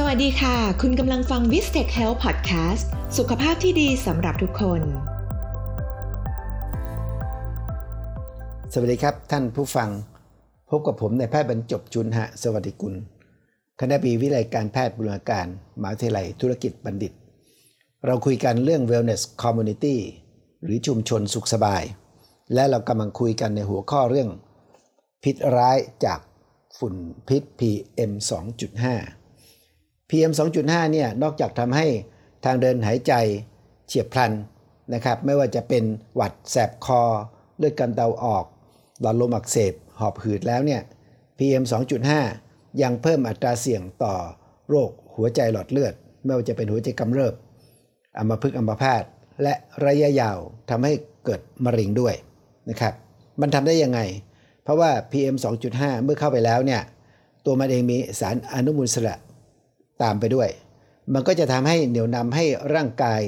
สวัสดีค่ะ คุณกำลังฟัง v i s t e c h Health Podcast สุขภาพที่ดีสำหรับทุกคน สวัสดีครับท่านผู้ฟัง พบกับผมในแพทย์บรรจบจุนหะ สวัสดีกุล คณะปีวิทยาการแพทย์บุรณาการมหาวิทยาลัยธุรกิจบัณฑิต เราคุยกันเรื่อง Wellness Community หรือชุมชนสุขสบาย และเรากำลังคุยกันในหัวข้อเรื่อง พิษร้ายจากฝุ่นพิษ PM 2.5 PM 2.5เนี่ยนอกจากทำให้ทางเดินหายใจเฉียบพลันนะครับไม่ว่าจะเป็นหวัดแสบคอ เลือดกำเดาออก หลอดลมอักเสบ หอบหืดแล้วเนี่ย PM 2.5 ยังเพิ่มอัตราเสี่ยงต่อโรคหัวใจหลอดเลือด ไม่ว่าจะเป็นหัวใจกำเริบอัมพฤกษ์อัมพาตและระยะยาวทำให้เกิดมะเร็งด้วยนะครับมันทำได้ยังไง เพราะว่า PM 2.5 เมื่อเข้าไปแล้วเนี่ยตัวมันเองมีสารอนุมูลอิสระ ตามไปด้วย มันก็จะทำให้เหนี่ยวนำให้ร่างกาย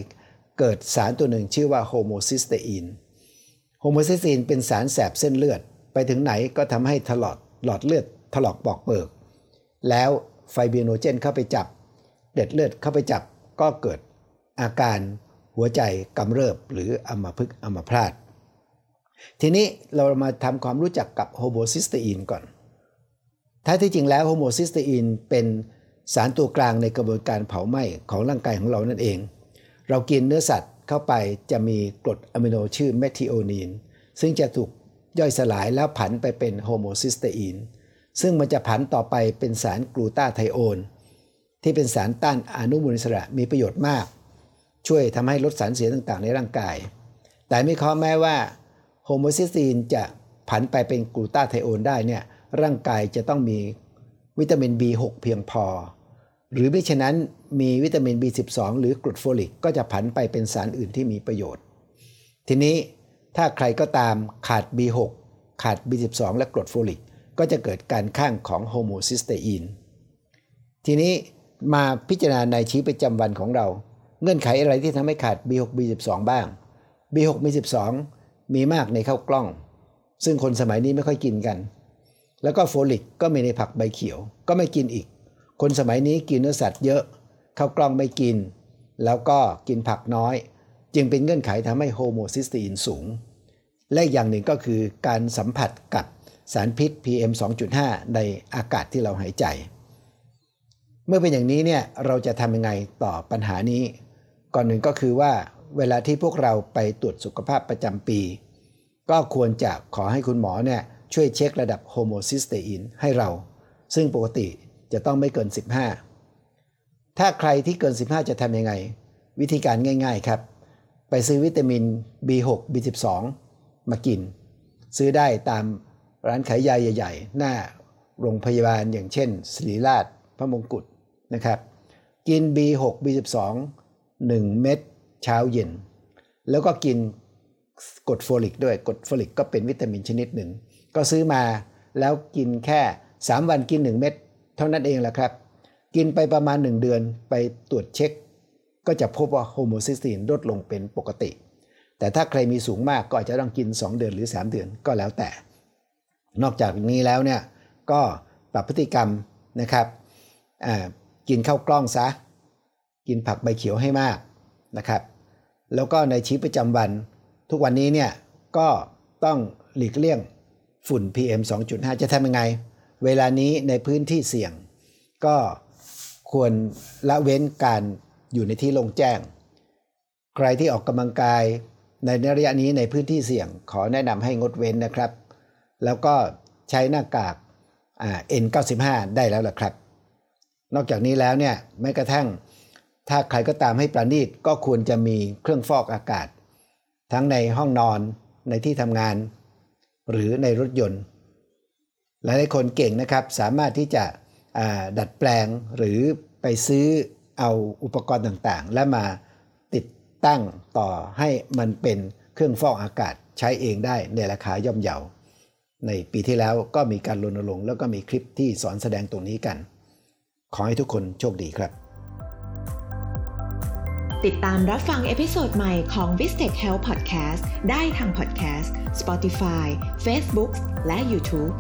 เกิดสารตัวหนึ่งชื่อว่า homocysteine homocysteine เป็นสารแสบเส้นเลือด ไปถึงไหนก็ทำให้ถลอดหลอดเลือดถลอกปอกเปิก แล้ว fibrinogen เข้าไปจับ เกล็ดเลือดเข้าไปจับก็เกิดอาการหัวใจกำเริบหรืออัมพฤกษ์อัมพาตทีนี้เรามาทำความรู้จักกับ homocysteine ก่อนถ้าที่จริงแล้ว homocysteine เป็น สารตัวกลางในกระบวนการเผาไหม้ของร่างกายของเรานั่นเอง เรากินเนื้อสัตว์เข้าไปจะมีกรดอะมิโนชื่อเมทิโอนีน ซึ่งจะถูกย่อยสลายแล้วผันไปเป็น homocysteine ซึ่งมันจะผันต่อไปเป็นสารกลูตาไทโอนที่เป็นสารต้านอนุมูลอิสระมีประโยชน์มาก ช่วยทำให้ลดสารเสียต่างๆ ในร่างกาย แต่ไม่ข้อแม้ว่าโฮโมซิสตีนจะผันไปเป็นกลูตาไทโอนได้เนี่ยร่างกายจะต้องมีวิตามิน B6 เพียงพอ หรือไม่ฉะนั้นมีวิตามิน B12 หรือกรดโฟลิกก็จะผันไปเป็นสารอื่นที่มีประโยชน์ ทีนี้ถ้าใครก็ตามขาด B6 ขาด B12 และกรดโฟลิกก็จะเกิดการคั่งของ homocysteine ทีนี้มาพิจารณาในชีวิตประจำวันของเรา เงื่อนไขอะไรที่ทำให้ขาด B6 B12 บ้าง B6 B12 มีมากในข้าวกล้อง ซึ่งคนสมัยนี้ไม่ค่อยกินกัน แล้วก็โฟลิกก็มีในผักใบเขียว ก็ไม่กินอีก คนสมัยนี้กินเนื้อสัตว์เยอะข้าวกล้องไม่กิน แล้วก็กินผักน้อย จึงเป็นเงื่อนไขทำให้ homocysteine สูง และอย่างหนึ่งก็คือการสัมผัสกับสารพิษ PM 2.5 ในอากาศที่เราหายใจ เมื่อเป็นอย่างนี้เนี่ยเราจะทำยังไงต่อปัญหานี้ ก่อนอื่นก็คือว่าเวลาที่พวกเราไปตรวจสุขภาพประจำปี ก็ควรจะขอให้คุณหมอเนี่ยช่วยเช็คระดับ homocysteine ให้เรา ซึ่งปกติ จะต้องไม่เกิน 15 ถ้าใครที่เกิน 15 จะทำยังไง วิธีการง่าย ๆครับ ไปซื้อวิตามิน B6 B12 มากิน ซื้อได้ตามร้านขายยาใหญ่ ๆ หน้าโรงพยาบาลอย่างเช่นศิริราชพระมงกุฎนะครับ กิน B6 B12 1 เม็ดเช้าเย็น แล้วก็กินกรดโฟลิกด้วยกรดโฟลิกก็เป็นวิตามินชนิดหนึ่ง ก็ซื้อมาแล้วกินแค่ 3 วันกิน 1 เม็ด เท่านั้นเองแหละครับ กินไปประมาณ 1 เดือนไปตรวจเช็ค ก็จะพบว่าโฮโมซิสตีนลดลงเป็นปกติ แต่ถ้าใครมีสูงมากก็อาจจะต้องกิน 2 เดือนหรือ 3 เดือนก็แล้วแต่ นอกจากนี้แล้วเนี่ยก็ปรับพฤติกรรมนะครับกินข้าวกล้องซะ กินผักใบเขียวให้มากนะครับ แล้วก็ในชีวิตประจำวัน ทุกวันนี้เนี่ยก็ต้องหลีกเลี่ยงฝุ่น PM 2.5 จะทำยังไง เวลานี้ในพื้นที่เสี่ยง ก็ควรละเว้นการอยู่ในที่โล่งแจ้ง ใครที่ออกกำลังกายในระยะนี้ในพื้นที่เสี่ยง ขอแนะนำให้งดเว้นนะครับ แล้วก็ใช้หน้ากาก N95 ได้แล้วล่ะครับ นอกจากนี้แล้วเนี่ยแม้กระทั่ง ถ้าใครก็ตามให้ประณีตก็ควรจะมีเครื่องฟอกอากาศ ทั้งในห้องนอนในที่ทำงาน หรือในรถยนต์ หลายๆคนเก่งนะครับสามารถที่จะดัดแปลงหรือไปซื้อเอาอุปกรณ์ต่างๆ และมาติดตั้งต่อให้มันเป็นเครื่องฟอกอากาศใช้เองได้ในราคาย่อมเยาในปีที่แล้วก็มีการรณรงค์แล้วก็มีคลิปที่สอนแสดงตรงนี้กัน ขอให้ทุกคนโชคดีครับ ติดตามรับฟัง episode ใหม่ของ v i s t e c h Health Podcast ได้ทาง Podcast Spotify Facebook และ YouTube